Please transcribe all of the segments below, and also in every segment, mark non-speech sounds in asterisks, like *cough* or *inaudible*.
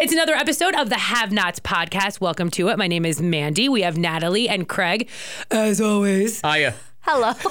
It's another episode of the Have Nots podcast. Welcome to it. My name is Mandy. We have Natalie and Craig, as always. Hiya. Hello. *laughs*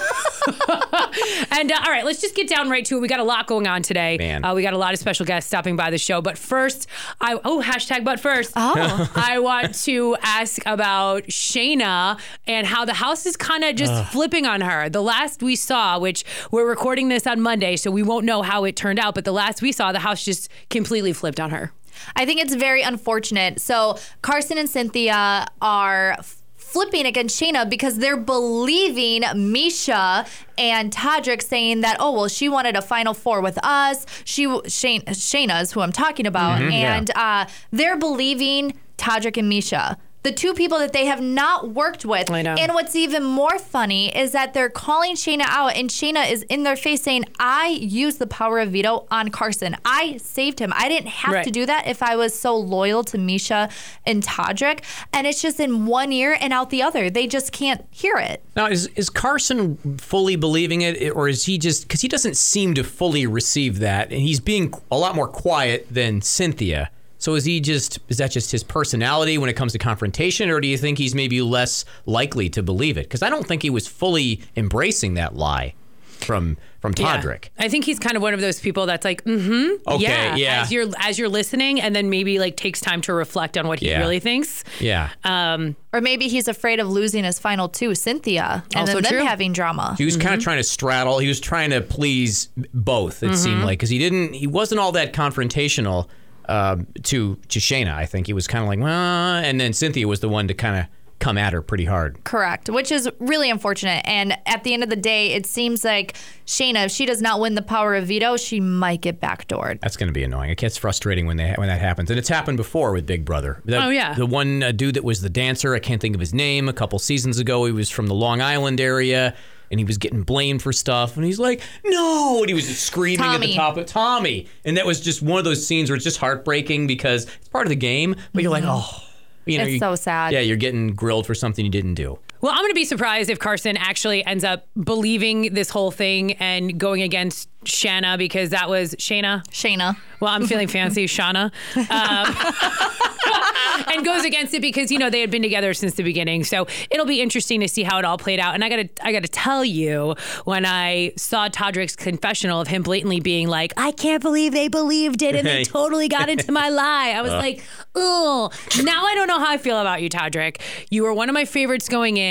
And uh, all right, let's just get down right to it. We got a lot going on today. Man. Uh, we got a lot of special guests stopping by the show. But first, I oh hashtag but first. Oh. *laughs* I want to ask about Shayna and how the house is kind of just flipping on her. The last we saw, which we're recording this on Monday, so we won't know how it turned out. But the last we saw, the house just completely flipped on her. I think it's very unfortunate. So Carson and Cynthia are flipping against Shayna because they're believing Miesha and Todrick saying that, oh, well, she wanted a final four with us. She, Shane, Shayna is who I'm talking about. and uh, they're believing Todrick and Miesha. The two people that they have not worked with. And what's even more funny is that they're calling Shayna out, and Shayna is in their face saying, I used the power of veto on Carson. I saved him. I didn't have Right. to do that if I was so loyal to Miesha and Todrick. And it's just in one ear and out the other. They just can't hear it. Now, is is Carson fully believing it, or is he just because he doesn't seem to fully receive that, and he's being a lot more quiet than Cynthia? So is he just is that just his personality when it comes to confrontation, or do you think he's maybe less likely to believe it? Because I don't think he was fully embracing that lie from from Yeah. Todrick. I think he's kind of one of those people that's like, mm-hmm. Okay, yeah. yeah. As you're as you're listening, and then maybe like takes time to reflect on what he Yeah. really thinks. Yeah. Um, Or maybe he's afraid of losing his final two, Cynthia, and Also then them true. having drama. He was Mm-hmm. kind of trying to straddle. He was trying to please both. It seemed like because he didn't. He wasn't all that confrontational um, to to Shayna. I think he was kind of like, well, and then Cynthia was the one to kind of come at her pretty hard. Correct, which is really unfortunate. And at the end of the day, it seems like Shayna, if she does not win the power of veto, she might get backdoored. That's going to be annoying. It gets frustrating when they when that happens, and it's happened before with Big Brother. The- Oh, yeah. the one uh, dude that was the dancer. I can't think of his name. A couple seasons ago, he was from the Long Island area. And he was getting blamed for stuff, and he's like, "No!" And he was just screaming at the top of Tommy, and that was just one of those scenes where it's just heartbreaking because it's part of the game, but you're like, mm-hmm. "Oh, you know, It's you- so sad. Yeah, you're getting grilled for something you didn't do. Well, I'm going to be surprised if Carson actually ends up believing this whole thing and going against Shanna because that was Shayna. Shayna. Well, I'm feeling fancy, *laughs* Shauna. Um, *laughs* and goes against it because you know they had been together since the beginning. So it'll be interesting to see how it all played out. And I gotta, I gotta tell you, when I saw Todrick's confessional of him blatantly being like, "I can't believe they believed it and they *laughs* totally got into my lie," I was like, "Oh, now I don't know how I feel about you, Todrick. You were one of my favorites going in,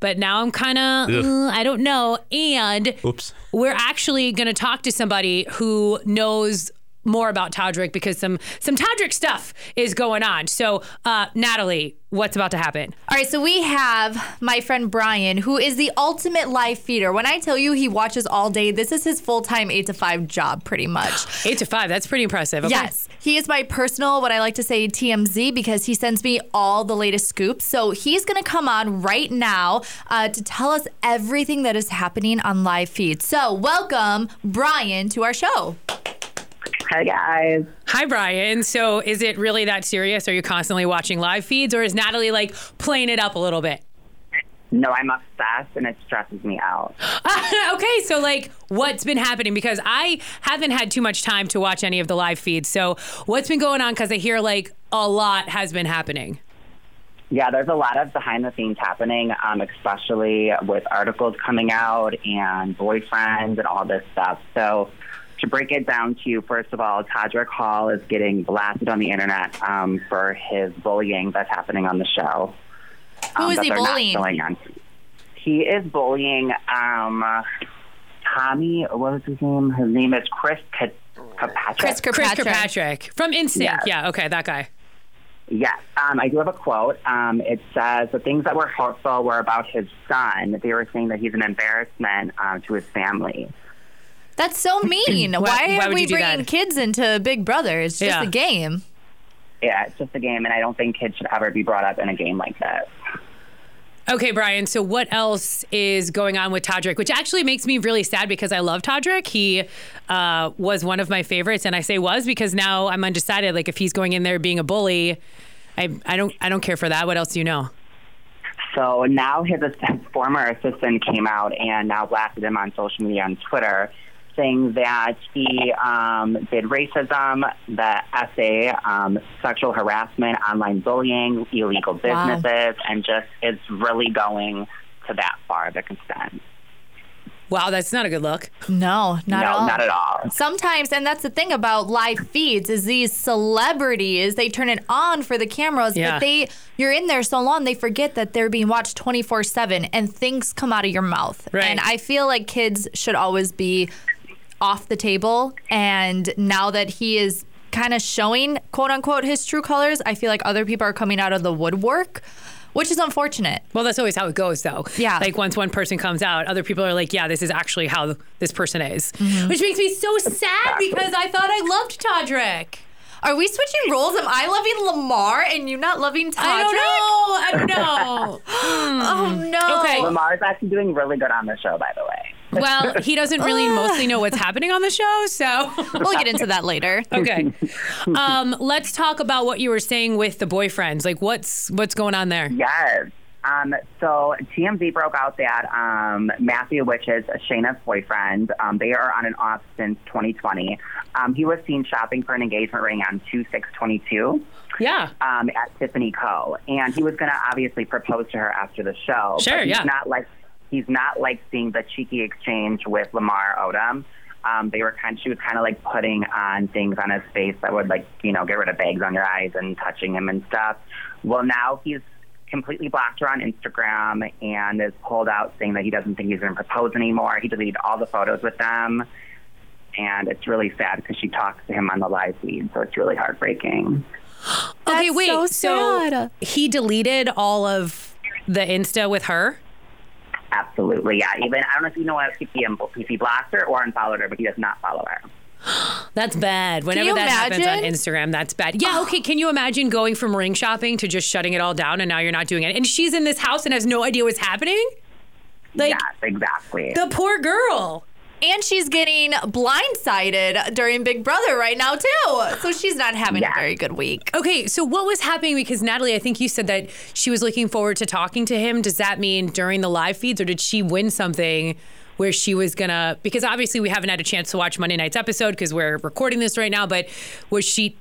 but now I'm kind of, mm, I don't know." And Oops. we're actually going to talk to somebody who knows more about Todrick because some some Todrick stuff is going on. So, uh, Natalie, what's about to happen? All right, so we have my friend Brian, who is the ultimate live feeder. When I tell you he watches all day, this is his full time eight to five job, pretty much. *gasps* Eight to five. That's pretty impressive. Okay. Yes, he is my personal, what I like to say, TMZ, because he sends me all the latest scoops. So he's going to come on right now uh, to tell us everything that is happening on live feed. So welcome, Brian, to our show. Hi guys. Hi, Brian. So, is it really that serious? Are you constantly watching live feeds, or is Natalie like playing it up a little bit? No, I'm obsessed and it stresses me out. *laughs* okay, so like, what's been happening? Because I haven't had too much time to watch any of the live feeds. So, what's been going on? Because I hear like a lot has been happening. Yeah, there's a lot of behind the scenes happening, um, especially with articles coming out and boyfriends and all this stuff. So, to break it down to you, first of all, Todrick Hall is getting blasted on the internet um, for his bullying that's happening on the show. Who um, is that he they're not bullying? on. He is bullying um, Tommy. What was his name? His name is Chris K- Kirkpatrick. Chris Chris Kirkpatrick. Kirkpatrick from NSYNC. Yes. Yeah, okay, that guy. Yes, um, I do have a quote. Um, it says the things that were hurtful were about his son. They were saying that he's an embarrassment um, to his family. That's so *laughs* mean. Why- why, why are we bringing that? kids into Big Brother? It's just Yeah. a game. Yeah, it's just a game, and I don't think kids should ever be brought up in a game like that. Okay, Brian. So what else is going on with Todrick? Which actually makes me really sad because I love Todrick. He uh, was one of my favorites, and I say was because now I'm undecided. Like if he's going in there being a bully, I I don't I don't care for that. What else do you know? So now his, his former assistant came out and now blasted him on social media on Twitter, saying that he um, did racism, the essay, um, sexual harassment, online bullying, illegal Wow. businesses, and just it's really going to that far of extent. Wow, that's not a good look. No, not no, at all. not at all. Sometimes, and that's the thing about live feeds, is these celebrities they turn it on for the cameras, Yeah. but they you're in there so long they forget that they're being watched twenty four seven, and things come out of your mouth. Right. And I feel like kids should always be off the table. And now that he is kind of showing quote unquote his true colors, I feel like other people are coming out of the woodwork, which is unfortunate. Well, that's always how it goes, though. Yeah. Like once one person comes out, other people are like, "Yeah, this is actually how this person is," Mm-hmm. which makes me so sad because I thought I loved Todrick. Are we switching roles? Am I loving Lamar and you not loving Todrick? I don't know. I don't know. *gasps* Oh no. Okay. Lamar is actually doing really good on the show, by the way. Well, he doesn't really *laughs* mostly know what's happening on the show, so. *laughs* We'll get into that later. *laughs* okay. Um, let's talk about what you were saying with the boyfriends. Like, what's what's going on there? Yes. Um, so TMZ broke out that um, Matthew, which is Shayna's boyfriend, um, they are on and off since 2020. Um, he was seen shopping for an engagement ring on 2622 Yeah. um, at Tiffany Co. And he was going to obviously propose to her after the show. Sure, but he's yeah. Not like he's not like seeing the cheeky exchange with Lamar Odom. Um, they were kind. She was kind of like putting on things on his face that would like you know get rid of bags on your eyes and touching him and stuff. Well, now he's completely blocked her on Instagram and is pulled out saying that he doesn't think he's going to propose anymore. He deleted all the photos with them. And it's really sad because she talks to him on the live feed, so it's really heartbreaking. Okay, That's wait. so so he deleted all of the Insta with her? Absolutely, yeah. Even I don't know if you know if he, if he blocked her or unfollowed her, but he does not follow her. *gasps* That's bad. Whenever you that happens on? Instagram, that's bad. Yeah, oh. okay. Can you imagine going from ring shopping to just shutting it all down and now you're not doing it? And she's in this house and has no idea what's happening? Like, yes, exactly. the poor girl. And she's getting blindsided during Big Brother right now too. So she's not having Yeah. a very good week. Okay, so what was happening? Because Natalie, I think you said that she was looking forward to talking to him. Does that mean during the live feeds, or did she win something where she was gonna? Because obviously we haven't had a chance to watch Monday night's episode because we're recording this right now. But was she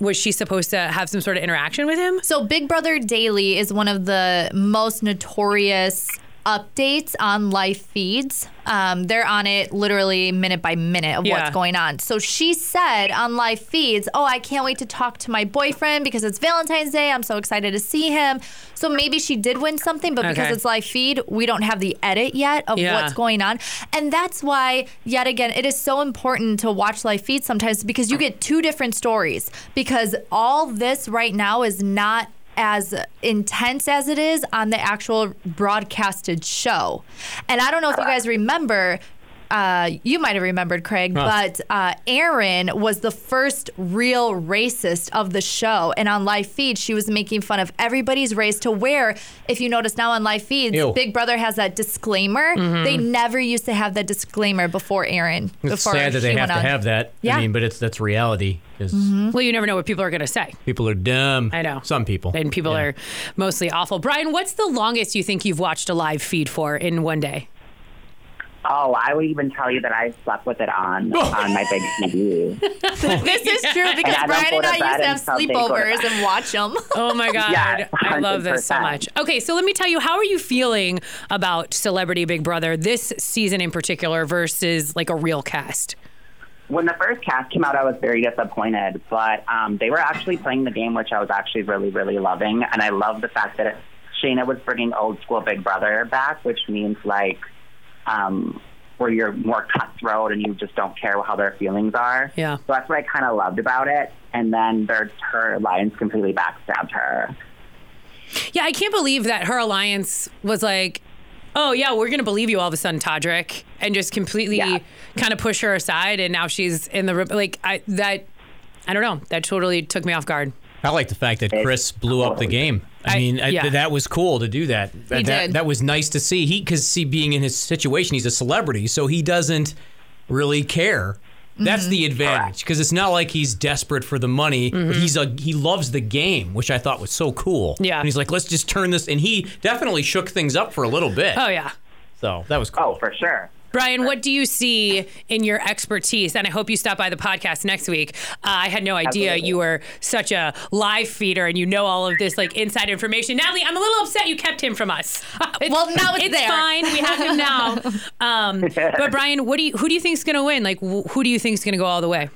was she supposed to have some sort of interaction with him? So Big Brother Daily is one of the most notorious updates on live feeds. Um, they're on it literally minute by minute of Yeah. what's going on. So she said on live feeds, "Oh, I can't wait to talk to my boyfriend because it's Valentine's Day. I'm so excited to see him." So maybe she did win something, but because it's live feed, we don't have the edit yet of Yeah. what's going on. And that's why, yet again, it is so important to watch live feeds sometimes because you get two different stories. Because all this right now is not as intense as it is on the actual broadcasted show. And I don't know if you guys remember. Uh, you might have remembered Craig, but uh, Aaryn was the first real racist of the show, and on live feed, she was making fun of everybody's race. To where, if you notice now on live feeds, Ew. Big Brother has that disclaimer. They never used to have that disclaimer before Aaryn. Mm-hmm. It's before sad that they have to on. have that. Yeah. I mean, but it's that's reality because Well, you never know what people are gonna say. people are dumb. I know. Some people. And people Yeah. are mostly awful. Brian, what's the longest you think you've watched a live feed for in one day? Oh, I would even tell you that I slept with it on on my big TV. *laughs* This is true because And Brian go and I used to have until they go to sleepovers and *laughs* watch them. Oh my God. Yes, I love this so much. Okay, so let me tell you, how are you feeling about Celebrity Big Brother this season in particular versus like a real cast? when the first cast came out, I was very disappointed, but um, they were actually playing the game, which I was actually really, really loving. And I love the fact that Shayna was bringing old school Big Brother back, which means like um, where you're more cutthroat and you just don't care how their feelings are. Yeah. So that's what I kind of loved about it. And then their, her alliance completely backstabbed her. Yeah, I can't believe that her alliance was like, oh, yeah, we're going to believe you all of a sudden, Todrick, and just completely Yeah. kind of push her aside. And now she's in the, like, I, that, I don't know, that totally took me off guard. I like the fact that Chris blew up the game. I, I- mean, I, yeah. that was cool to do that. That, that, did. that was nice to see. He because see, being in his situation, he's a celebrity, so he doesn't really care. That's the mm-hmm. advantage because it's not like he's desperate for the money. But he's a he loves the game, which I thought was so cool. Yeah. and he's like, let's just turn this. And he definitely shook things up for a little bit. Oh, yeah. So that was cool. Oh, for sure. Brian, what do you see in your expertise? And I hope you stop by the podcast next week. Uh, I had no idea Absolutely. you were such a live feeder and you know all of this like inside information. Natalie, I'm a little upset you kept him from us. *laughs* Well, now it's there. fine. We have him now. *laughs* Um, but Brian, what do you who do you think is going to win? Like, wh- who do you think is going to go all the way?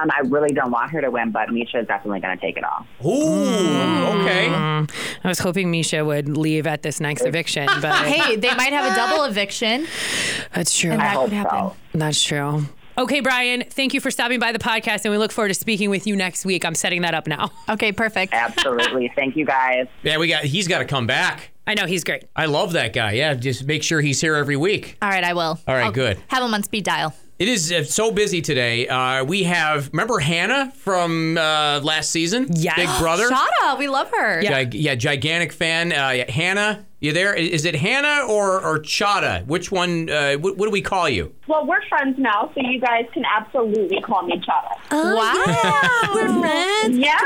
Um, I really don't want her to win, but Miesha is definitely going to take it all. Ooh, okay. I was hoping Miesha would leave at this next eviction, *laughs* but Hey, they might have a double *laughs* eviction. that's true. And that hope could happen. so. That's true. Okay, Brian, thank you for stopping by the podcast, and we look forward to speaking with you next week. I'm setting that up now. *laughs* Okay, perfect. Absolutely. Thank you guys. Yeah, we got. He's got to come back. I know he's great. I love that guy. Yeah, just make sure he's here every week. All right, I will. All right, I'll good. Have him on speed dial. It is uh, so busy today. Uh, we have remember Hannah from uh, last season, Yes. Big Brother. Chaddah, we love her. Yeah. Gig- yeah, gigantic fan. Uh, yeah, Hannah, you there? Is it Hannah or or Chaddah? Which one? Uh, what, what do we call you? Well, we're friends now, so you guys can absolutely call me Chaddah. Wow. We're *laughs* friends. Yeah.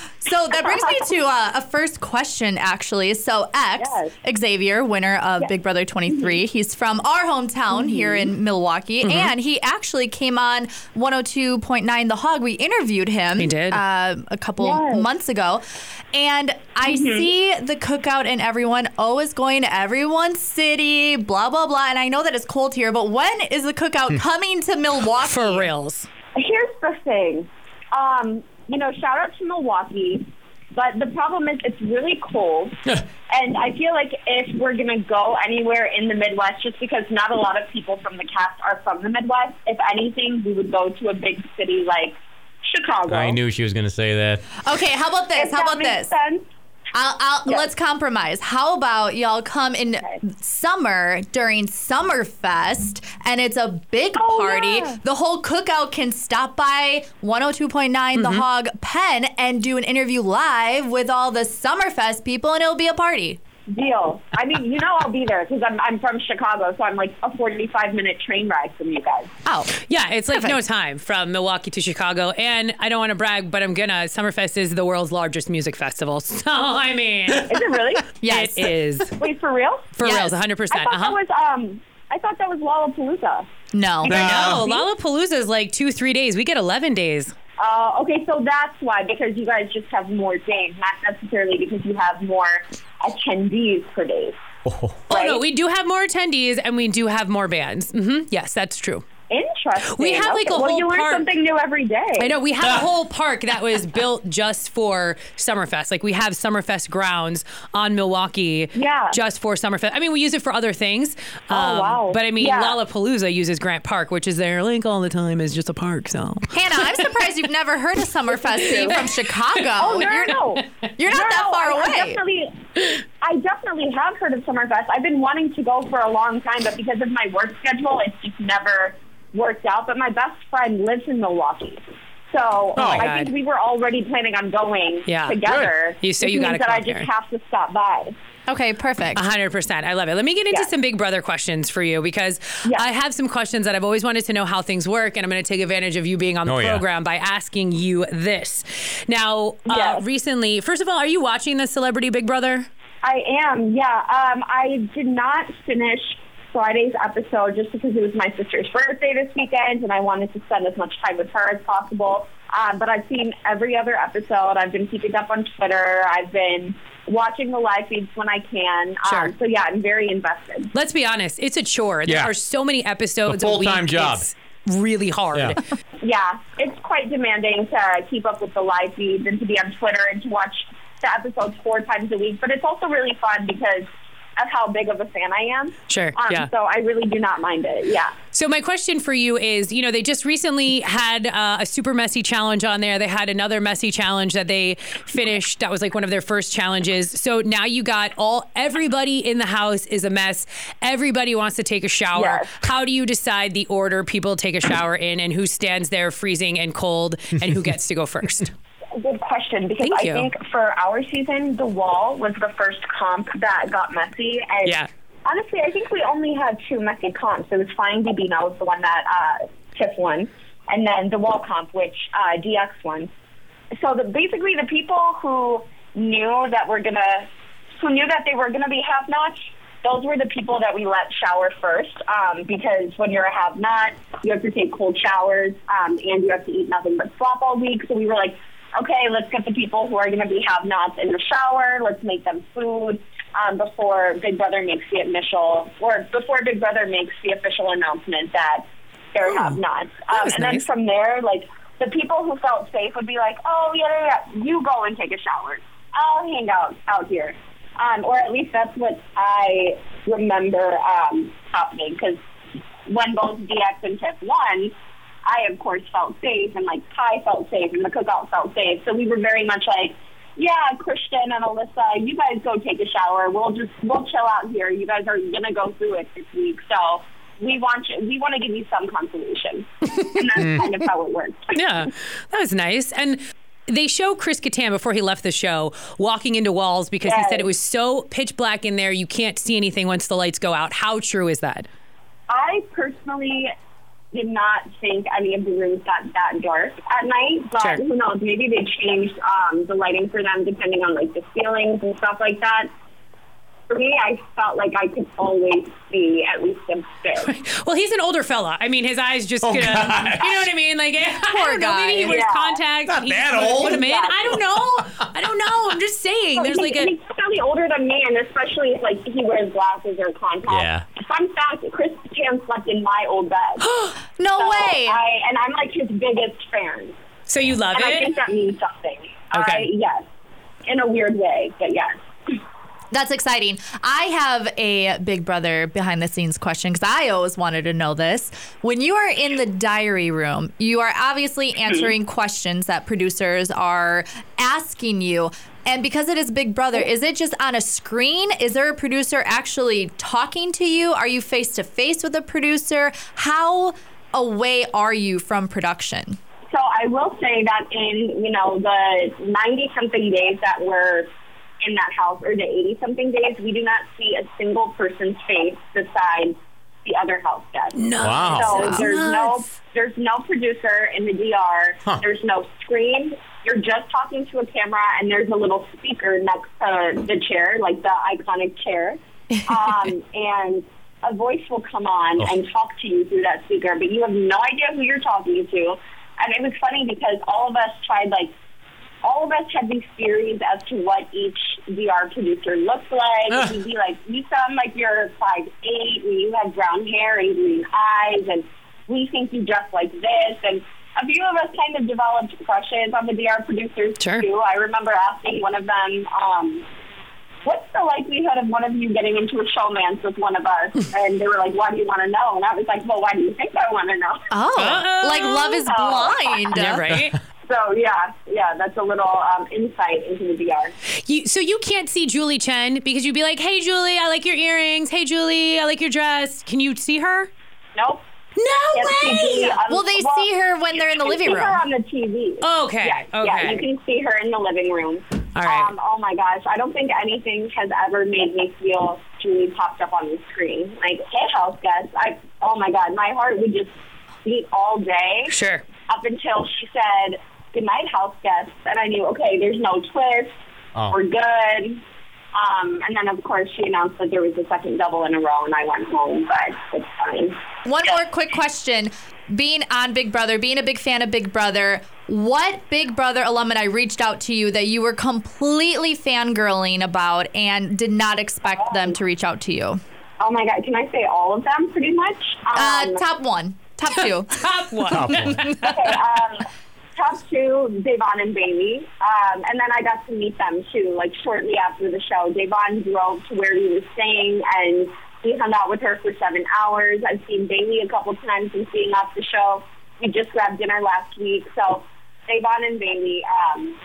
*laughs* *laughs* So that brings me to uh, a first question, actually. So, X, Yes. Xavier, winner of Big Brother 23, he's from our hometown here in Milwaukee, and he actually came on 102.9 The Hog. We interviewed him He did. Uh, a couple Yes. months ago. And I see the cookout and everyone, oh, is going to everyone's city, blah, blah, blah. And I know that it's cold here, but when is the cookout coming to Milwaukee? For reals. Here's the thing. Um, you know, shout out to Milwaukee, but the problem is it's really cold. *laughs* and I feel like if we're going to go anywhere in the Midwest, just because not a lot of people from the cast are from the Midwest, if anything, we would go to a big city like Chicago. I knew she was going to say that. Okay, how about this? If How that about makes this? Sense. I'll, I'll, Yeah. Let's compromise. How about y'all come in summer during Summerfest and it's a big Oh, party? yeah. The whole cookout can stop by 102.9 The mm-hmm. Hog Pen and do an interview live with all the Summerfest people and it'll be a party. Deal. I mean, you know I'll be there because I'm, I'm from Chicago, so I'm like a 45 minute train ride from you guys. Oh, Yeah, it's like no time from Milwaukee to Chicago. And I don't want to brag, but I'm gonna. Summerfest is the world's largest music festival. *laughs* So, I mean, Is it really? *laughs* yes. it is. Wait, for real? For Yes. reals, 100%. I thought Uh-huh. that was um. I thought that was Lollapalooza. No. No, Lollapalooza is like two, three days. We get 11 days. Uh, okay, so that's why because you guys just have more days, not necessarily because you have more attendees per day. Oh, no, we do have more attendees and we do have more bands. hmm Yes, that's true. Interesting. We have, like, Okay, a well, whole you learn park- something new every day. I know we have a whole park that was *laughs* built just for Summerfest. Like we have Summerfest grounds on Milwaukee, Yeah. just for Summerfest. I mean, we use it for other things. um, Oh, wow. But I mean, Yeah. Lollapalooza uses Grant Park, which is there link all the time is just a park. So Hannah, I'm surprised you've never heard of Summerfest being from *laughs* Chicago. Oh no, You're- no, no. you're not No, that far I, I away. definitely, I definitely have heard of Summerfest. I've been wanting to go for a long time, but because of my work schedule, it's just never worked out. But my best friend lives in Milwaukee. So oh my I God. think we were already planning on going Yeah. together. Good. You- so you gotta means that I just have to stop by. Okay, perfect. 100%. I love it. Let me get into Yeah. some Big Brother questions for you because Yeah. I have some questions that I've always wanted to know how things work, and I'm going to take advantage of you being on the Oh, yeah. program by asking you this. Now, uh, recently, first of all, are you watching the Celebrity Big Brother? I am, yeah. Um, I did not finish Friday's episode just because it was my sister's birthday this weekend, and I wanted to spend as much time with her as possible. Um, but I've seen every other episode. I've been keeping up on Twitter. I've been watching the live feeds when I can. Sure. Um, so yeah, I'm very invested. Let's be honest, it's a chore. There Yeah. are so many episodes A a week. full-time job. It's really hard. Yeah. *laughs* Yeah, it's quite demanding to keep up with the live feeds and to be on Twitter and to watch the episodes four times a week. But it's also really fun because of how big of a fan I am. Sure, Um, yeah. So I really do not mind it. Yeah. So my question for you is, you know, they just recently had uh, a super messy challenge on there. They had another messy challenge that they finished. That was like one of their first challenges. So now you got all everybody in the house is a mess. Everybody wants to take a shower. Yes. How do you decide the order people take a shower in, and who stands there freezing and cold, and who gets to go first? *laughs* Good question because Thank I you. think for our season, the wall was the first comp that got messy. And Yeah. honestly, I think we only had two messy comps. It was Flying Debino was the one that uh, Tiff won, and then the wall comp, which uh, DX won. So the, basically, the people who knew that we're gonna, who knew that they were gonna be have nots, those were the people that we let shower first um, because when you're a have not, you have to take cold showers um, and you have to eat nothing but slop all week. So we were like, okay, let's get the people who are going to be have nots in the shower. Let's make them food um, before Big Brother makes the initial, or before Big Brother makes the official announcement that they're have nots. Um, and then from there, like the people who felt safe would be like, oh yeah, yeah, yeah, you go and take a shower. I'll hang out out here. Um, or at least that's what I remember um, happening. Because when both DX and Tiff won, I of course felt safe, and like Kai felt safe, and the cookout felt safe. So we were very much like, yeah, Christian and Alyssa, you guys go take a shower. We'll just we'll chill out here. You guys are gonna go through it this week, so we want you. We want to give you some consolation, *laughs* and that's kind of how it worked. Yeah, that was nice. And they show Chris Kattan before he left the show walking into walls because he said it was so pitch black in there you can't see anything once the lights go out. How true is that? I personally did not think any of the rooms got that dark at night, but Sure. who knows? Maybe they changed um, the lighting for them depending on like the ceilings and stuff like that. For me, I felt like I could always see at least a bit. Well, he's an older fella. I mean, his eyes just oh, gonna, you know what I mean? Like, *laughs* I Poor don't know, maybe he wears Yeah. contacts. Not and he that put- old. Put him in. I don't know. I don't know. I'm just saying. There's like a. he's clearly older than me, and especially if like he wears glasses or contacts. Yeah. Fun fact: Chris Kattan slept in my old bed. *gasps* No So way. I and I'm like his biggest fan, So you love and I think that means something. Okay. I, yes, in a weird way, but yes. That's exciting. I have a big brother behind the scenes question because I always wanted to know this. When you are in the diary room, you are obviously mm-hmm. answering questions that producers are asking you. And because it is Big Brother, is it just on a screen? Is there a producer actually talking to you? Are you face to face with a producer? How away are you from production? So I will say that in you know the ninety something days that we're in that house, or the eighty something days, we do not see a single person's face besides the other house guests. No. Wow. So That's there's no there's no producer in the DR. Huh. There's no screen. You're just talking to a camera, and there's a little speaker next to the chair, like the iconic chair. *laughs* Um, and a voice will come on and talk to you through that speaker, but you have no idea who you're talking to. And it was funny because all of us tried like all of us had these theories as to what each DR producer looked like. Ugh. We'd be like, you sound like you're five eight, and you have brown hair and green eyes, and we think you dress like this. And a few of us kind of developed crushes on the DR producers Sure. too. I remember asking one of them, um, "What's the likelihood of one of you getting into a showmance with one of us?" *laughs* and they were like, "Why do you want to know?" And I was like, "Well, why do you think I want to know?" Oh, Uh-oh. like Love is *laughs* Oh. Blind. Yeah, right? *laughs* So yeah, yeah, that's a little um, insight into the DR. You, so you can't see Julie Chen because you'd be like, "Hey, Julie, I like your earrings. Hey, Julie, I like your dress." Can you see her? Nope. No way. On- Will they well, see her when they're in the living see room? her on the TV. Okay. Yeah, okay. yeah, you can see her in the living room. All right. Um, oh my gosh, I don't think anything has ever made me feel Julie popped up on the screen. Like, hey, house guest. I, oh my god, my heart would just beat all day sure. up until she said, good night, house guests. And I knew, okay, there's no twist. Oh. We're good. Um, and then, of course, she announced that there was a second double in a row, and I went home, but it's fine. One more quick question. Being on Big Brother, being a big fan of Big Brother, what Big Brother alumni reached out to you that you were completely fangirling about and did not expect them to reach out to you? Oh my god, can I say all of them pretty much? Uh, Um, top one, top two. *laughs* Top one. Top *laughs* one. okay, um, top two, Da'Vonne and Bayleigh. Um, and then I got to meet them too, like shortly after the show. Da'Vonne drove to where we were staying and we hung out with her for seven hours. I've seen Bayleigh a couple times and seeing off the show. We just grabbed dinner last week. So Da'Vonne and Bayleigh, um,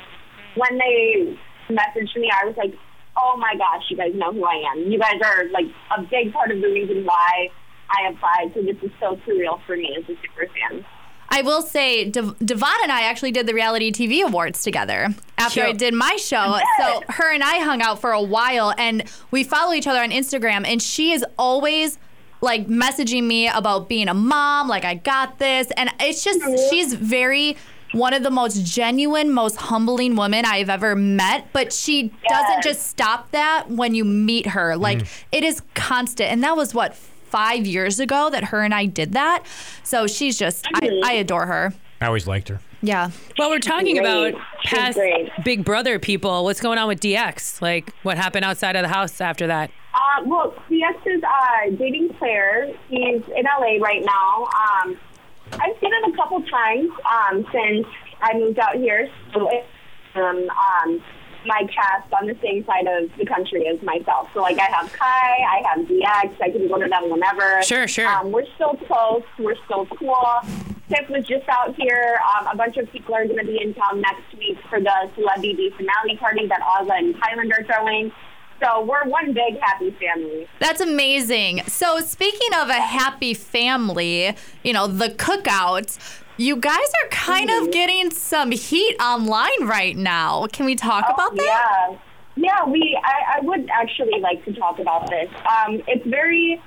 when they messaged me, I was like, oh my gosh, you guys know who I am. You guys are like a big part of the reason why I applied. So this is so surreal for me as a super fan. I will say, Dev- Devon and I actually did the reality TV awards together after I did my show. So her and I hung out for a while, and we follow each other on Instagram. And she is always like messaging me about being a mom, like I got this, and it's just she's very one of the most genuine, most humbling women I've ever met. But she doesn't just stop that when you meet her. Like mm. it is constant. And that was what, five years ago that her and I did that. So she's just, I. I adore her. I always liked her. Yeah. Well, we're talking Great. about past. Big Brother people. What's going on with DX? Like, what happened outside of the house after that? Uh, well, DX is uh, dating Claire. He's in LA right now. Um, I've seen him a couple times um, since I moved out here. So, um, um, my cast on the same side of the country as myself. So, like, I have Kai, I have DX. I can go to them whenever. Sure, sure. Um, we're still close. We're still cool. Tiff was just out here. Um, a bunch of people are going to be in town next week for the celebrity finale party that Azah and Kyland are throwing. So we're one big happy family. That's amazing. So, speaking of a happy family, you know, the cookouts, you guys are kind Mm-hmm. of getting some heat online right now. Can we talk about that? Oh, Yeah. Yeah, we. I, I would actually like to talk about this. Um, it's very.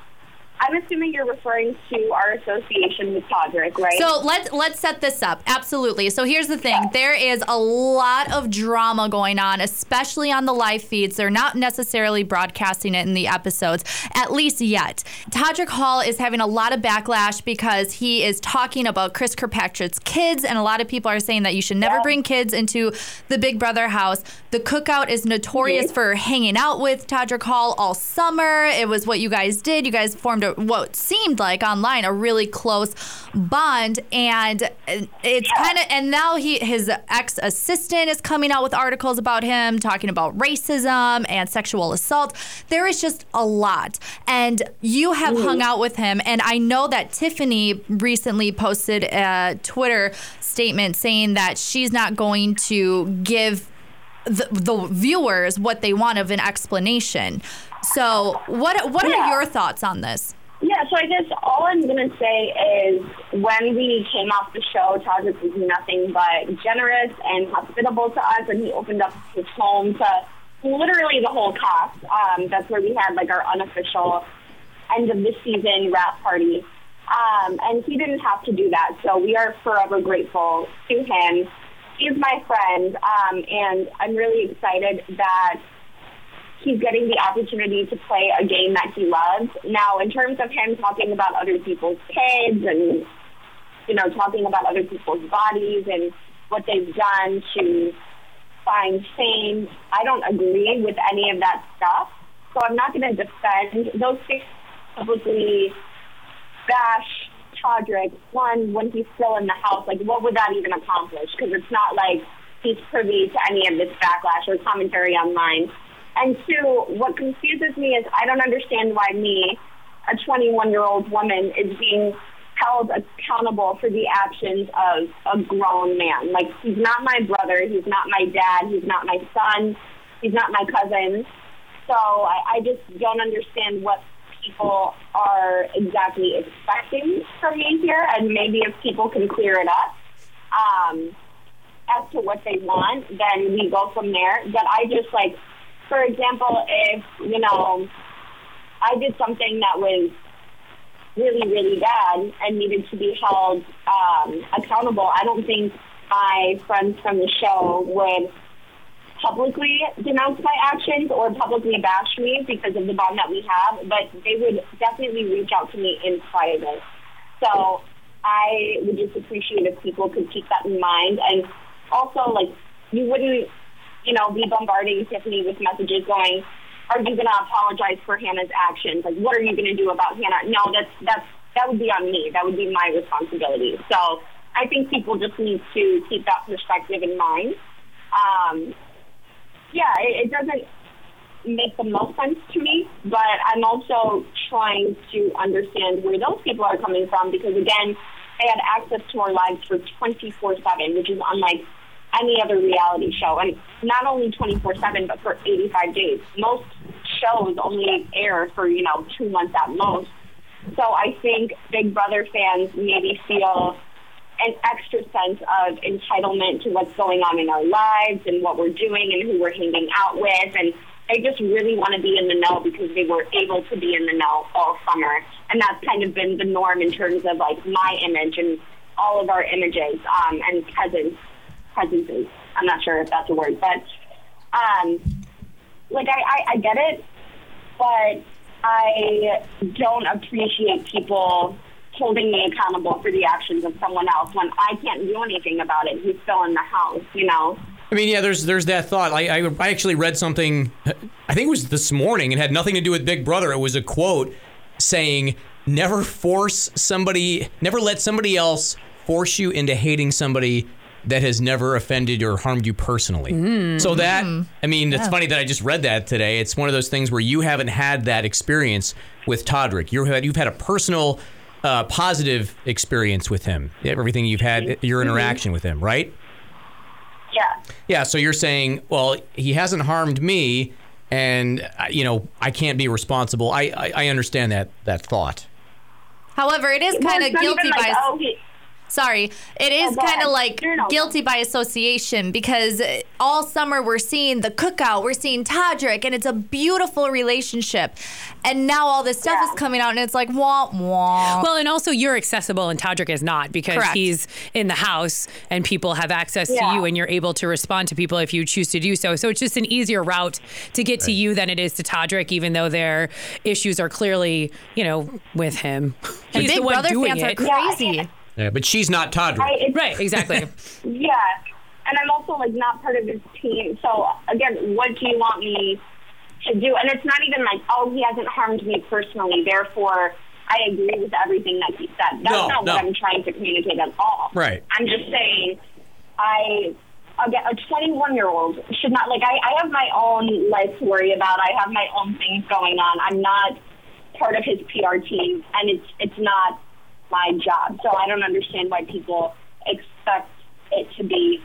I'm assuming you're referring to our association with Todrick, right? So let's let's set this up. Absolutely. So here's the thing: there is a lot of drama going on, especially on the live feeds. They're not necessarily broadcasting it in the episodes, at least yet. Todrick Hall is having a lot of backlash because he is talking about Chris Kirkpatrick's kids, and a lot of people are saying that you should never Yeah. bring kids into the Big Brother house. The cookout is notorious Mhm. for hanging out with Todrick Hall all summer. It was what you guys did. You guys formed a, what seemed like online a really close bond, and it's kind of and now he his ex assistant is coming out with articles about him talking about racism and sexual assault. There is just a lot, and you have hung out with him, and I know that Tiffany recently posted a Twitter statement saying that she's not going to give the, the viewers what they want of an explanation. So, what what are your thoughts on this? Yeah, so I guess all I'm going to say is when we came off the show, Todrick was nothing but generous and hospitable to us, and he opened up his home to literally the whole cast. Um, that's where we had like our unofficial end of the season wrap party. Um, and he didn't have to do that, so we are forever grateful to him. He's my friend, um, and I'm really excited that he's getting the opportunity to play a game that he loves. Now, in terms of him talking about other people's kids and, you know, talking about other people's bodies and what they've done to find fame, I don't agree with any of that stuff. So I'm not going to defend those things publicly bash Todrick, one, when he's still in the house, like, what would that even accomplish? Because it's not like he's privy to any of this backlash or commentary online. And two, what confuses me is I don't understand why me, a 21 year old woman, is being held accountable for the actions of a grown man. Like, he's not my brother, he's not my dad, he's not my son, he's not my cousin. So I, I just don't understand what people are exactly expecting from me here, and maybe if people can clear it up um, as to what they want, then we go from there. But I just like, for example, if you know, I did something that was really, really bad and needed to be held um, accountable, I don't think my friends from the show would publicly denounce my actions or publicly bash me because of the bond that we have, but they would definitely reach out to me in private. So I would just appreciate if people could keep that in mind. And also, like, you wouldn't, you know, be bombarding Tiffany with messages going, are you going to apologize for Hannah's actions? Like, what are you going to do about Hannah? No, that's, that's, that would be on me. That would be my responsibility. So I think people just need to keep that perspective in mind. Um, yeah, it, it doesn't make the most sense to me, but I'm also trying to understand where those people are coming from because, again, they had access to our lives for 24 7, which is unlike any other reality show. And not only 24 7, but for 85 days. Most shows only air for, you know, two months at most. So I think Big Brother fans maybe feel an extra sense of entitlement to what's going on in our lives and what we're doing and who we're hanging out with. And they just really want to be in the know because they were able to be in the know all summer. And that's kind of been the norm in terms of like my image and all of our images um, and presence, presences. I'm not sure if that's a word, but um, like I, I, I get it, but I don't appreciate people holding me accountable for the actions of someone else when I can't do anything about it. He's still in the house, you know. I mean, yeah, there's there's that thought. I, I I actually read something. I think it was this morning. It had nothing to do with Big Brother. It was a quote saying, "Never force somebody. Never let somebody else force you into hating somebody." That has never offended or harmed you personally. So that, I mean, it's funny that I just read that today. It's one of those things where you haven't had that experience with Todrick. You had you've had a personal, uh, positive experience with him. Everything you've had, your interaction with him, right? Yeah. Yeah, so you're saying, well, he hasn't harmed me, and uh, you know I can't be responsible. I I, I understand that that thought. However, it is kind it's of guilty even like, by. oh, he, Sorry, it is kind of like guilty by association because all summer we're seeing the cookout, we're seeing Todrick, and it's a beautiful relationship. And now all this stuff Yeah. is coming out, and it's like wah wah. Well, and also you're accessible and Todrick is not because Correct. he's in the house and people have access to you and you're able to respond to people if you choose to do so. So it's just an easier route to get to you than it is to Todrick, even though their issues are clearly, you know, with him. and He's Big the one Brother doing fans it. are crazy. Yeah. Yeah, but she's not Todrick. I, Right, exactly. *laughs* Yeah, and I'm also like not part of his team. So again, what do you want me to do? And it's not even like, oh, he hasn't harmed me personally, therefore I agree with everything that he said. That's No, not no. what I'm trying to communicate at all. Right. I'm just saying, I. Again, a 21 year old should not like. I, I have my own life to worry about. I have my own things going on. I'm not part of his PR team, and it's it's not my job. So I don't understand why people expect it to be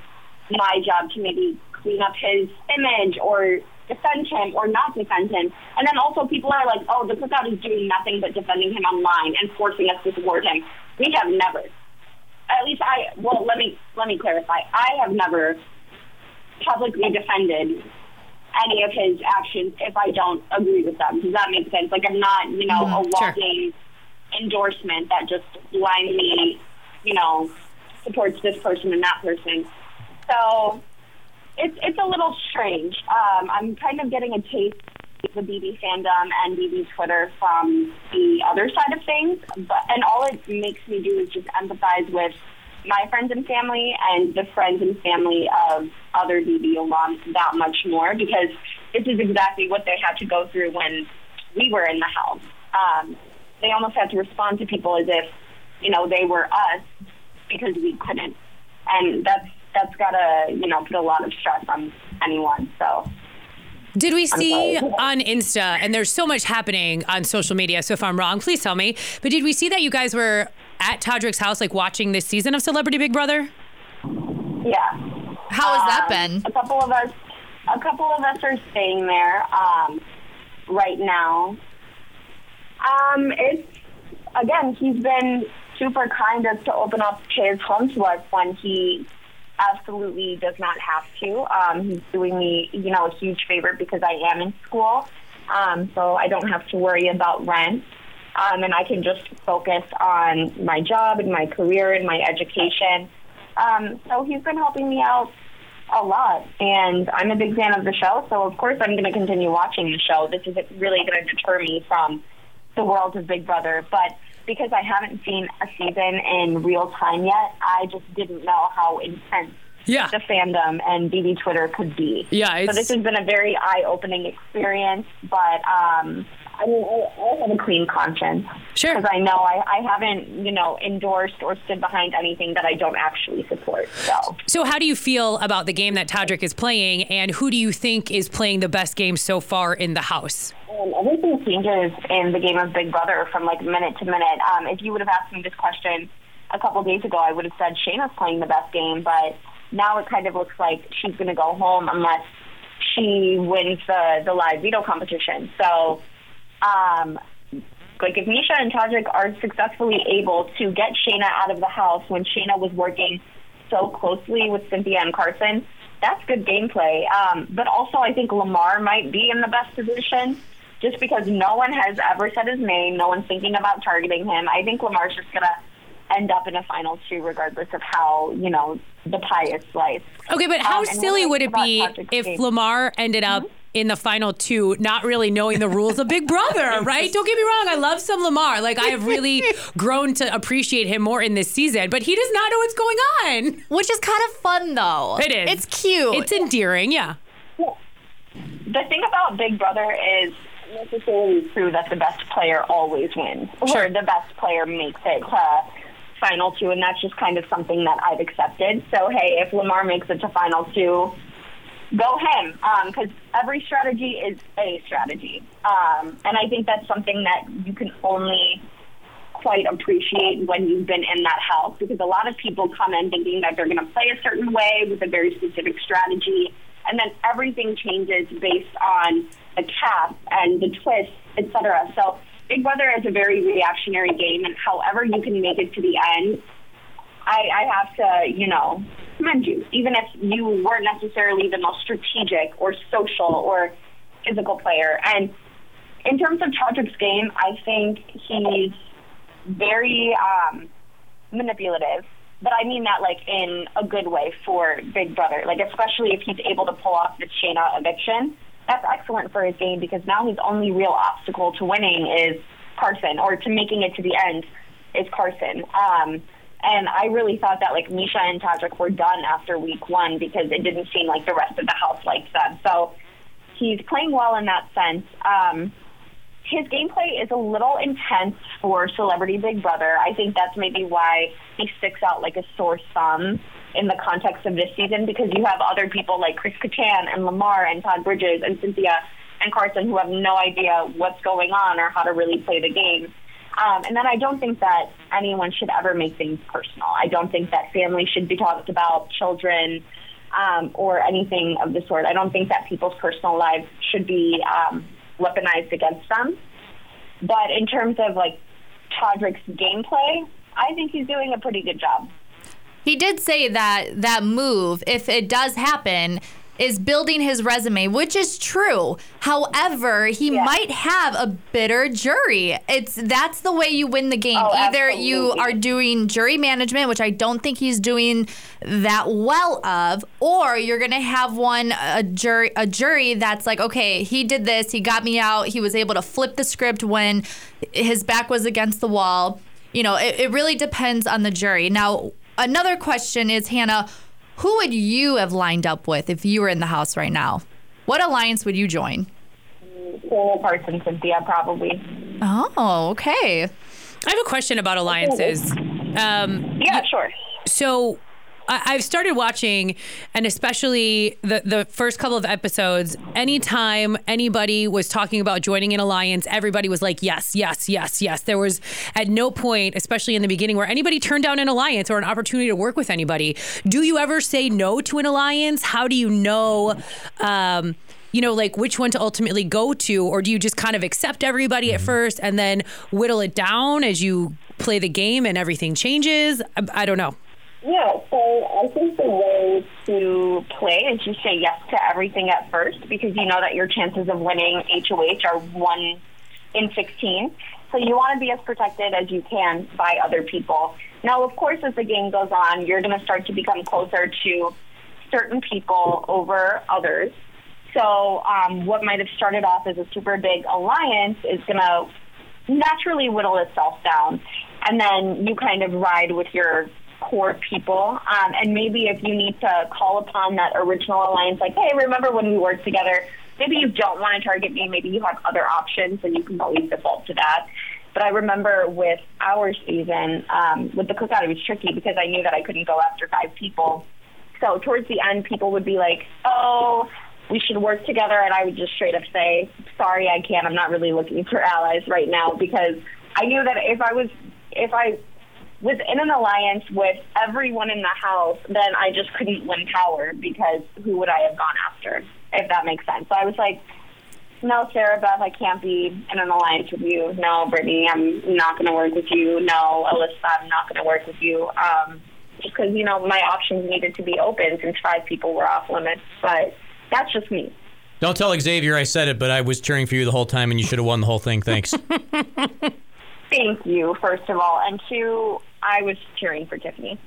my job to maybe clean up his image or defend him or not defend him. And then also people are like, oh, the cookout is doing nothing but defending him online and forcing us to support him. We have never. At least I well let me let me clarify. I have never publicly defended any of his actions if I don't agree with them. Does that make sense? Like I'm not, you know, mm-hmm. a sure. Endorsement that just blindly, you know, supports this person and that person. So it's it's a little strange. Um, I'm kind of getting a taste of the BB fandom and BB Twitter from the other side of things, but and all it makes me do is just empathize with my friends and family and the friends and family of other BB alums that much more because this is exactly what they had to go through when we were in the house. Um, they almost had to respond to people as if, you know, they were us because we couldn't. And that's that's gotta, you know, put a lot of stress on anyone. So Did we see *laughs* on Insta, and there's so much happening on social media, so if I'm wrong, please tell me, but did we see that you guys were at Todrick's house, like watching this season of Celebrity Big Brother? yeah. How has that Um, been? A couple of us, a couple of us are staying there um, right now. Um, it's again, he's been super kind as to open up his home to us when he absolutely does not have to. Um, he's doing me, you know, a huge favor because I am in school, um, so I don't have to worry about rent. Um, and I can just focus on my job and my career and my education. Um, so he's been helping me out a lot, and I'm a big fan of the show. So of course I'm going to continue watching the show. This isn't really going to deter me from the world of Big Brother, but because I haven't seen a season in real time yet, I just didn't know how intense Yeah. the fandom and BB Twitter could be. Yeah, So this has been a very eye-opening experience, but um, I mean, I, I have a clean conscience. Sure. Because I know I, I haven't, you know, endorsed or stood behind anything that I don't actually support. So. So, how do you feel about the game that Todrick is playing, and who do you think is playing the best game so far in the house? Um, everything changes in the game of Big Brother from like minute to minute. Um, if you would have asked me this question a couple days ago, I would have said Shayna's playing the best game, but now it kind of looks like she's going to go home unless she wins the the live veto competition. So, um, like if Miesha and Todrick are successfully able to get Shayna out of the house when Shayna was working so closely with Cynthia and Carson, that's good gameplay. Um, but also, I think Lamar might be in the best position just because no one has ever said his name. No one's thinking about targeting him. I think Lamar's just going to end up in a final two, regardless of how you know the pie is sliced. Okay, but how Um, silly would it be if game- Lamar ended up in the final two, not really knowing the rules of Big Brother, *laughs* right? Don't get me wrong, I love some Lamar. Like I have really *laughs* grown to appreciate him more in this season, but he does not know what's going on. Which is kind of fun though. It is. It's cute. It's endearing, yeah. the thing about Big Brother is necessarily true that the best player always wins, Sure. or the best player makes it to final two, and that's just kind of something that I've accepted. So hey, if Lamar makes it to final two, go him, because every strategy is a strategy, um, and I think that's something that you can only quite appreciate when you've been in that house because a lot of people come in thinking that they're going to play a certain way with a very specific strategy and then everything changes based on the cast and the twist, etc. So Big Brother is a very reactionary game and however you can make it to the end, I, I have to, you know, commend you. Even if you weren't necessarily the most strategic or social or physical player. And in terms of Todrick's game, I think he's very um, manipulative. But I mean that like in a good way for Big Brother. Like especially if he's able to pull off the Shanna eviction, that's excellent for his game because now his only real obstacle to winning is Carson, or to making it to the end is Carson. Um, and I really thought that like Miesha and Todrick were done after week one because it didn't seem like the rest of the house liked them. So he's playing well in that sense. Um, his gameplay is a little intense for Celebrity Big Brother. I think that's maybe why he sticks out like a sore thumb in the context of this season because you have other people like Chris Kattan and Lamar and Todd Bridges and Cynthia and Carson who have no idea what's going on or how to really play the game. Um, and then I don't think that anyone should ever make things personal. I don't think that family should be talked about, children, um, or anything of the sort. I don't think that people's personal lives should be um, weaponized against them. But in terms of like Todrick's gameplay, I think he's doing a pretty good job. He did say that that move, if it does happen, is building his resume, which is true. However, he Yeah. might have a bitter jury. It's that's the way you win the game. Oh, Either you are doing jury management, which I don't think he's doing that well of, or you're gonna have one a jury a jury that's like, okay, he did this, he got me out, he was able to flip the script when his back was against the wall. You know, it, it really depends on the jury. Now, another question is, Hannah, who would you have lined up with if you were in the house right now? What alliance would you join? Solo Carson, Cynthia, probably. Oh, okay. I have a question about alliances. Um, Yeah, sure. so I- I've started watching, and especially the the first couple of episodes. Anytime anybody was talking about joining an alliance, everybody was like, "Yes, yes, yes, yes." There was at no point, especially in the beginning, where anybody turned down an alliance or an opportunity to work with anybody. Do you ever say no to an alliance? How do you know? Um, you know, like which one to ultimately go to, or do you just kind of accept everybody at first and then whittle it down as you play the game and everything changes? I, I don't know. Yeah, I think the way to play is just say yes to everything at first because you know that your chances of winning HOH are 1 in 16. So you want to be as protected as you can by other people. Now, of course, as the game goes on, you're going to start to become closer to certain people over others. So um, what might have started off as a super big alliance is going to naturally whittle itself down. And then you kind of ride with your core people. Um, and maybe if you need to call upon that original alliance, like, hey, remember when we worked together? Maybe you don't want to target me. Maybe you have other options and you can always default to that. But I remember with our season, um, with the cookout, it was tricky because I knew that I couldn't go after five people. So towards the end, people would be like, oh, we should work together. And I would just straight up say, sorry, I can't. I'm not really looking for allies right now because I knew that if I was, if I was in an alliance with everyone in the house, then I just couldn't win power because who would I have gone after, if that makes sense. So I was like, no, Sarah Beth, I can't be in an alliance with you. No, Brittany, I'm not going to work with you. No, Alyssa, I'm not going to work with you. Um, just because, you know, my options needed to be open since five people were off limits. But that's just me. Don't tell Xavier I said it, but I was cheering for you the whole time, and you should have won the whole thing. Thanks. *laughs* Thank you, first of all. And two, I was cheering for Tiffany.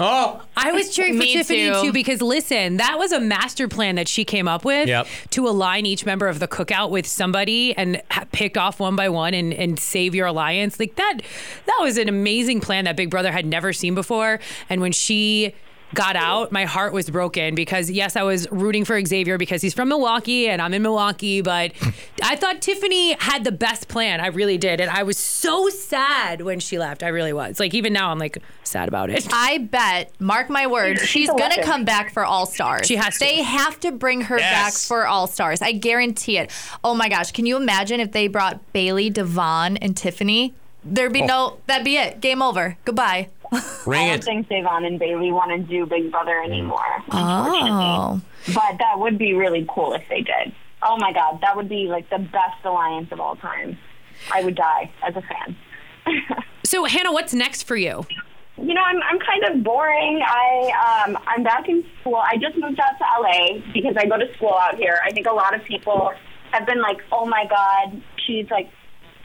Oh, I was cheering for Me Tiffany too. too because listen, that was a master plan that she came up with Yep. to align each member of the cookout with somebody and ha- pick off one by one and, and save your alliance. Like that, that was an amazing plan that Big Brother had never seen before. And when she got out, my heart was broken because yes, I was rooting for Xavier because he's from Milwaukee and I'm in Milwaukee, but I thought Tiffany had the best plan. I really did. And I was so sad when she left. I really was. Like even now I'm like sad about it. I bet, mark my words, she's gonna come back for All Stars. She has to. They have to bring her back for All Stars. I guarantee it. Oh my gosh, can you imagine if they brought Bayleigh, Da'Vonne, and Tiffany? There'd be oh. no. That'd be it. Game over. Goodbye. Ring I don't it. think Da'Vonne and Bayleigh want to do Big Brother anymore. Oh. But that would be really cool if they did. Oh my God, that would be like the best alliance of all time. I would die as a fan. *laughs* So Hannah, what's next for you? You know, I'm I'm kind of boring. I um I'm back in school. I just moved out to LA because I go to school out here. I think a lot of people have been like, "Oh my God, she's like."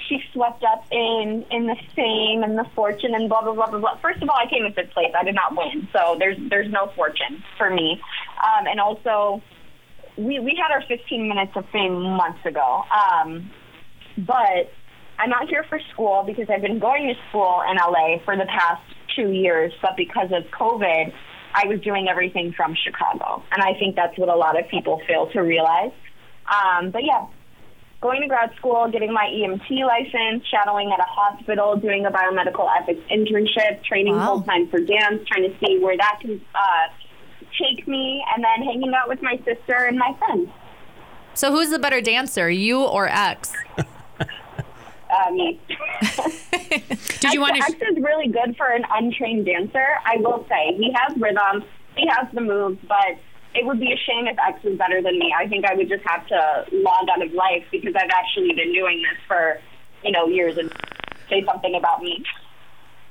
She swept up in in the fame and the fortune and blah blah blah blah blah. First of all, I came in fifth place. I did not win, so there's there's no fortune for me. Um, and also, we we had our 15 minutes of fame months ago. Um, but I'm not here for school because I've been going to school in LA for the past two years, but because of COVID, I was doing everything from Chicago. And I think that's what a lot of people fail to realize. Um, but yeah, going to grad school, getting my EMT license, shadowing at a hospital, doing a biomedical ethics internship, training Wow. full time for dance, trying to see where that can uh, take me, and then hanging out with my sister and my friends. So who's the better dancer, you or X? *laughs* Uh, me. *laughs* *laughs* Did you want to? X is really good for an untrained dancer. I will say he has rhythm, he has the moves, but it would be a shame if X was better than me. I think I would just have to log out of life because I've actually been doing this for you know years and say something about me.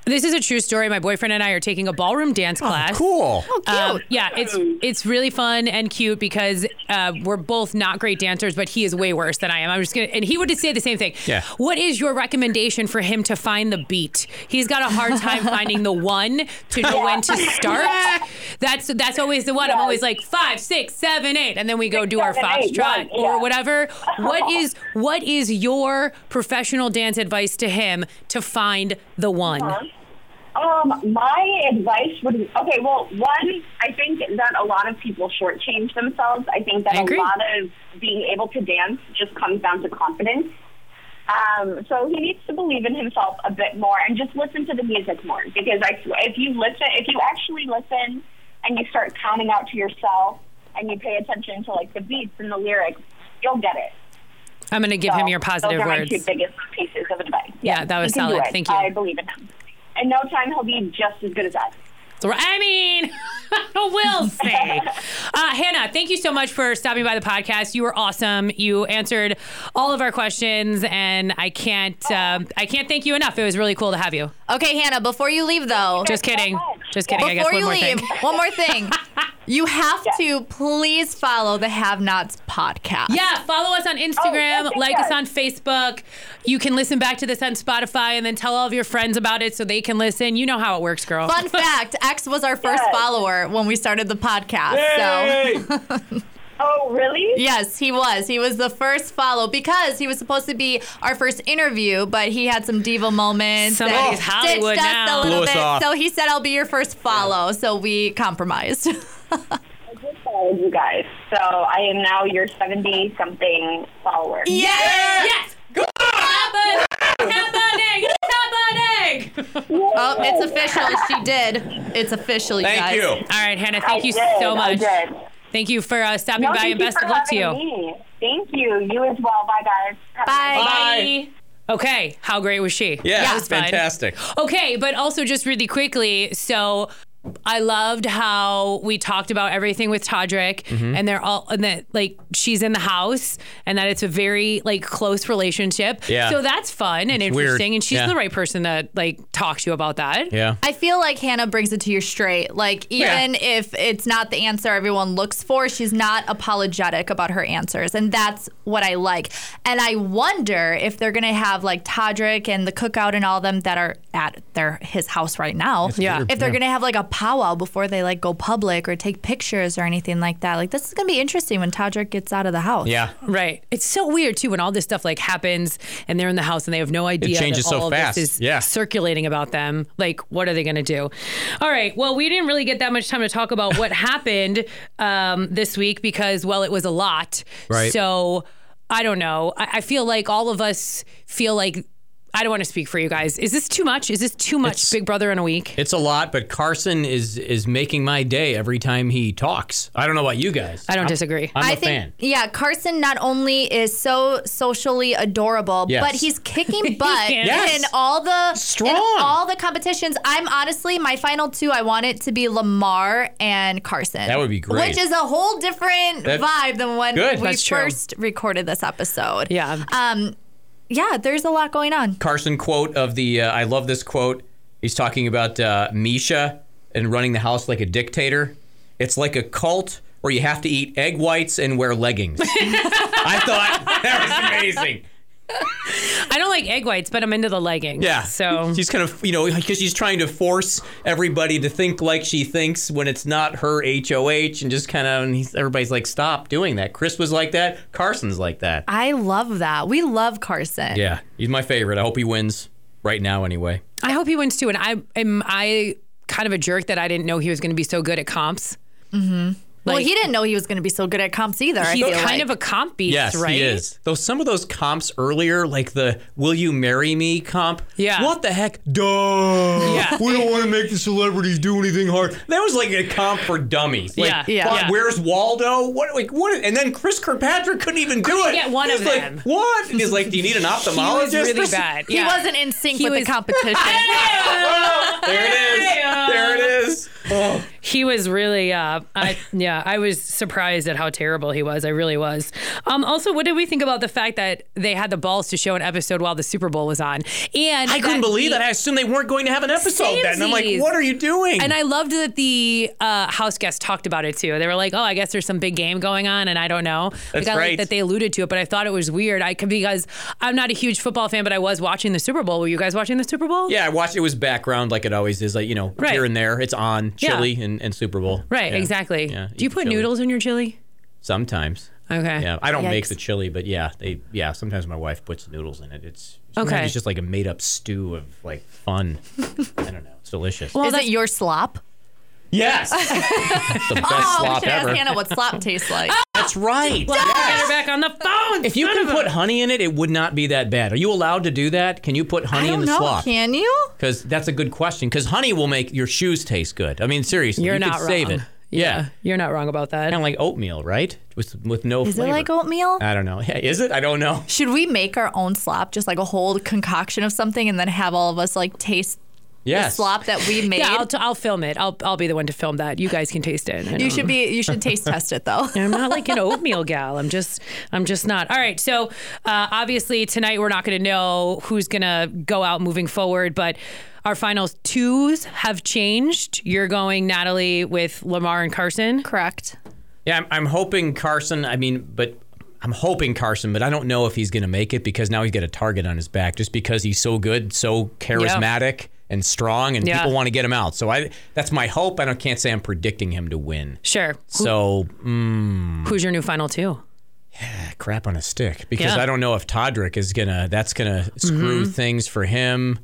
This is a true story. My boyfriend and I are taking a ballroom dance class. Cool. Oh, Um, yeah, it's it's really fun and cute because uh, we're both not great dancers, but he is way worse than I am. I'm just gonna, and he would just say the same thing. Yeah. What is your recommendation for him to find the beat? He's got a hard time *laughs* finding the one to know when to start. *laughs* That's that's always the one. I'm always like five, six, seven, eight, and then we go do our seven, eight, foxtrot one, or whatever. What *laughs* is what is your professional dance advice to him to find the one? Um, my advice would okay. Well, one, I think that a lot of people shortchange themselves. I think that I a lot of being able to dance just comes down to confidence. Um, so he needs to believe in himself a bit more and just listen to the music more. Because I, if you listen, if you actually listen and you start counting out to yourself and you pay attention to like the beats and the lyrics, you'll get it. I'm going to give him your positive those are words. my two biggest pieces of advice. Yeah, that was he can do solid. Thank you. I believe in him. In no time, he'll be just as good as us. So, I mean, *laughs* we'll see. *laughs* Uh, Hannah, thank you so much for stopping by the podcast. You were awesome. You answered all of our questions, and I can't, uh, I can't thank you enough. It was really cool to have you. Okay, Hannah. Before you leave, though, Just kidding. Just kidding. I guess before one you more leave, thing. one more thing. *laughs* You have to please follow the Have Nots podcast. Yeah, follow us on oh, Instagram, yes, yes, like us on Facebook. You can listen back to this on Spotify and then tell all of your friends about it so they can listen. You know how it works, girl. Fun *laughs* fact: X was our first Yes. follower when we started the podcast. So *laughs* Oh, really? yes, he was. He was the first follow because he was supposed to be our first interview, but he had some diva moments. Somebody's and Hollywood stitched us now. a little Blew us bit. off. So he said, "I'll be your first follow." So we compromised. *laughs* I just followed you guys, so I am now your seventy-something follower. Yes! yes, Happening! Happening! Happening! oh, it's official. She did. It's official, you Thank guys. you. All right, Hannah, thank I you did, so I much. did. Thank you for uh, stopping No, by and best of luck to you. me. Thank you. You as well. Bye, guys. Have a Bye. Bye. Okay, how great was she? Yeah, That it's was fun. fantastic. Okay, but also just really quickly, so I loved how we talked about everything with Todrick, Mm-hmm. and they're all and that like she's in the house, and that it's a very like close relationship. Yeah. So that's fun and It's weird. interesting, and she's Yeah. the right person to like talk to you about that. Yeah. I feel like Hannah brings it to you straight. Like even if it's not the answer everyone looks for, she's not apologetic about her answers, and that's what I like. And I wonder if they're gonna have like Todrick and the cookout and all them that are at their his house right now. Yeah. weird. If they're Yeah. gonna have like a powwow before they like go public or take pictures or anything like that. Like this is gonna be interesting when Todrick gets out of the house. Yeah. Right. It's so weird too when all this stuff like happens and they're in the house and they have no idea It changes that so all of fast. this is Yeah. circulating about them. Like, what are they going to do? All right. Well, we didn't really get that much time to talk about what *laughs* happened um, this week because, well, it was a lot. Right. So I don't know. I, I feel like all of us feel like. I don't want to speak for you guys. Is this too much? Is this too much It's- Big Brother in a week? It's a lot, but Carson is is making my day every time he talks. I don't know about you guys. I don't I'm- disagree. I'm a I think, fan. yeah, Carson not only is so socially adorable, Yes. but he's kicking *laughs* butt Yes. in all the Strong. in all the competitions. I'm honestly my final two. I want it to be Lamar and Carson. That would be great. Which is a whole different That- vibe than when Good. we That's true. first recorded this episode. Yeah. Um. Yeah, there's a lot going on. Carson quote of the uh, I love this quote. He's talking about uh, Miesha and running the house like a dictator. It's like a cult where you have to eat egg whites and wear leggings. *laughs* I thought that was amazing. I don't like egg whites, but I'm into the leggings. Yeah. So she's kind of, you know, because she's trying to force everybody to think like she thinks when it's not her HOH and just kind of, and he's, everybody's like, stop doing that. Chris was like that. Carson's like that. I love that. We love Carson. Yeah. He's my favorite. I hope he wins right now anyway. I hope he wins too. And I am I kind of a jerk that I didn't know he was going to be so good at comps. Well, Like- he didn't know he was going to be so good at comps either. He's kind like. of a comp beast, Yes, right? he is. Though some of those comps earlier, like the "Will you marry me" comp, Yeah. what the heck? Duh. Yeah. *laughs* We don't want to make the celebrities do anything hard. That was like a comp for dummies. Like, Yeah, yeah, yeah. Where's Waldo? What? Like what? And then Chris Kirkpatrick couldn't even do it. get one He's of like, them. What? He's like, do you need an *laughs* He ophthalmologist? was really or *laughs* something? bad. he Yeah. wasn't in sync He with was- the competition. There it is. There it is. Oh. He was really, uh, I, yeah, I was surprised at how terrible he was. I really was. Um, also, what did we think about the fact that they had the balls to show an episode while the Super Bowl was on? And I couldn't believe the- that. I assumed they weren't going to have an episode then. And I'm like, what are you doing? And I loved that the uh, house guests talked about it too. They were like, "Oh, I guess there's some big game going on," and I don't know. That's like, I like right. that they alluded to it, but I thought it was weird. I could because I'm not a huge football fan, but I was watching the Super Bowl. Were you guys watching the Super Bowl? Yeah, I watched it was background like it always is, like you know, Right. here and there. It's on Yeah. chili and, and Super Bowl. Right. Yeah. Exactly. Yeah, Do you put chili. noodles in your chili? Sometimes. Okay. Yeah, I don't make the chili, but yeah, they yeah. Sometimes my wife puts noodles in it. It's Okay. It's just like a made up stew of like fun. *laughs* I don't know. It's delicious. Well, Is that's it your slop? Yes, *laughs* the best Oh, we slop should ask. Hannah what slop tastes like. *laughs* That's right. Get her back on the phone. If you son can of a- put honey in it, it would not be that bad. Are you allowed to do that? Can you put honey I in don't the know. slop? Can you? Because that's a good question. Because honey will make your shoes taste good. I mean, seriously, You're you not could save it. Yeah. You're not wrong about that. Kind of like oatmeal, right? With with no Is flavor. it like oatmeal? I don't know. *laughs* Yeah, is it? I don't know. Should we make our own slop, just like a whole concoction of something, and then have all of us like taste the Yes. slop that we *laughs* made? Yeah, I'll, t- I'll film it. I'll, I'll be the one to film that. You guys can taste it. You don't- should be. You should taste test it though. *laughs* I'm not like an oatmeal gal. I'm just, I'm just not. All right. So, uh, obviously tonight we're not going to know who's going to go out moving forward, but our final twos have changed. You're going Natalie with Lamar and Carson. Correct. Yeah, I'm, I'm hoping Carson. I mean, but I'm hoping Carson, but I don't know if he's going to make it because now he's got a target on his back just because he's so good, so charismatic and strong, and Yeah. people want to get him out. So I that's my hope. I don't, can't say I'm predicting him to win. Sure. So mm, Who's your new final two? Yeah, crap on a stick because Yeah. Mm-hmm. I don't know if Todrick is gonna. That's gonna screw things for him.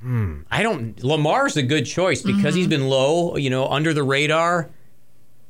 Hmm. I don't. Lamar's a good choice because Mm-hmm. he's been low, you know, under the radar.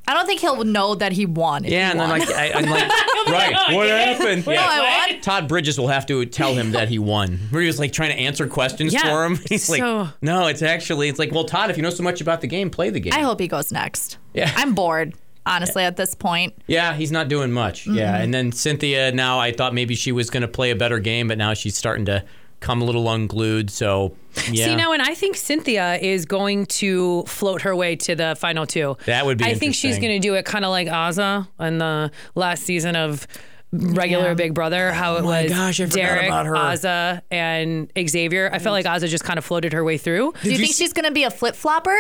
I don't think he'll know that he won. if Yeah, he and then won. like, I, I'm *laughs* like, right, what happened? No, I won. Todd Bridges will have to tell him that he won. Where he was like trying to answer questions Yeah, for him. *laughs* He's like, so- no, it's actually, it's like, well, Todd, if you know so much about the game, play the game. I hope he goes next. Yeah. I'm bored, honestly, at this point. yeah, he's not doing much. Yeah, and then Cynthia. Now I thought maybe she was going to play a better game, but now she's starting to come a little unglued. So yeah, See now, and I think Cynthia is going to float her way to the final two. That would be I think she's going to do it kind of like Azah in the last season of regular Yeah. Big Brother. How it Oh my was gosh, I forgot Derek, about her. Azah, and Xavier. I felt like Azah just kind of floated her way through. Do you think she's gonna be a flip flopper?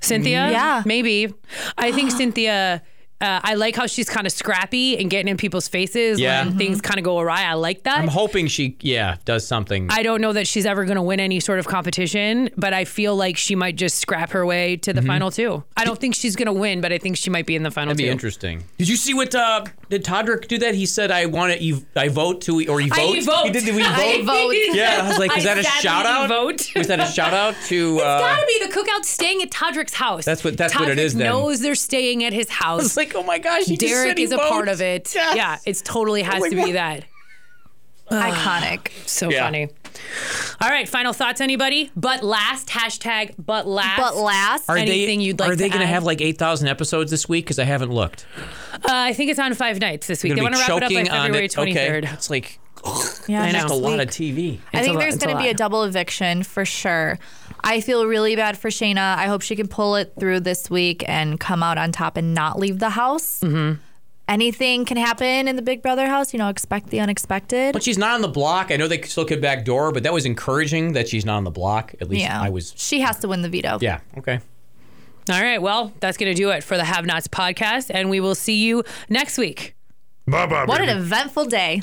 Cynthia, Yeah. maybe. I think *gasps* Cynthia. Uh, I like how she's kind of scrappy and getting in people's faces Yeah. when things kind of go awry. I like that. I'm hoping she yeah does something. I don't know that she's ever going to win any sort of competition, but I feel like she might just scrap her way to the final two. I don't think she's going to win, but I think she might be in the final That'd be two. interesting. Did you see what uh, did Todrick do? That he said, "I want to. I vote to or he vote. vote. He did. Did we *laughs* vote? I vote. Yeah, I was like, is I that a shout out? vote. Was that a shout out to? *laughs* Uh, It's got to be the cookout staying at Todrick's house. That's what- that's what it Todrick is then. knows they're staying at his I house. was like, oh my gosh, he just Derek said he is a part of it. Yes. Yeah, it's totally has like, to be what? that. Iconic. *sighs* So Yeah. funny. All right, final thoughts, anybody? But last hashtag. But last. But last, Are Anything they, you'd like Are they gonna have like eight thousand episodes this week? Because I haven't looked. Uh, I think it's on five nights this week. They're want gonna to wrap it up by choking on February it. twenty third. Okay, it's like yeah, I know. a lot of TV. I It's a think there's going to be a double eviction for sure. I feel really bad for Shanna. I hope she can pull it through this week and come out on top and not leave the house. Mm-hmm. Anything can happen in the Big Brother house. You know, expect the unexpected. But she's not on the block. I know they still could back door, but that was encouraging that she's not on the block. At least yeah, I was. She has to win the veto. Yeah. Okay. All right. Well, that's going to do it for the Have Nots podcast, and we will see you next week. Bye bye. What an eventful day.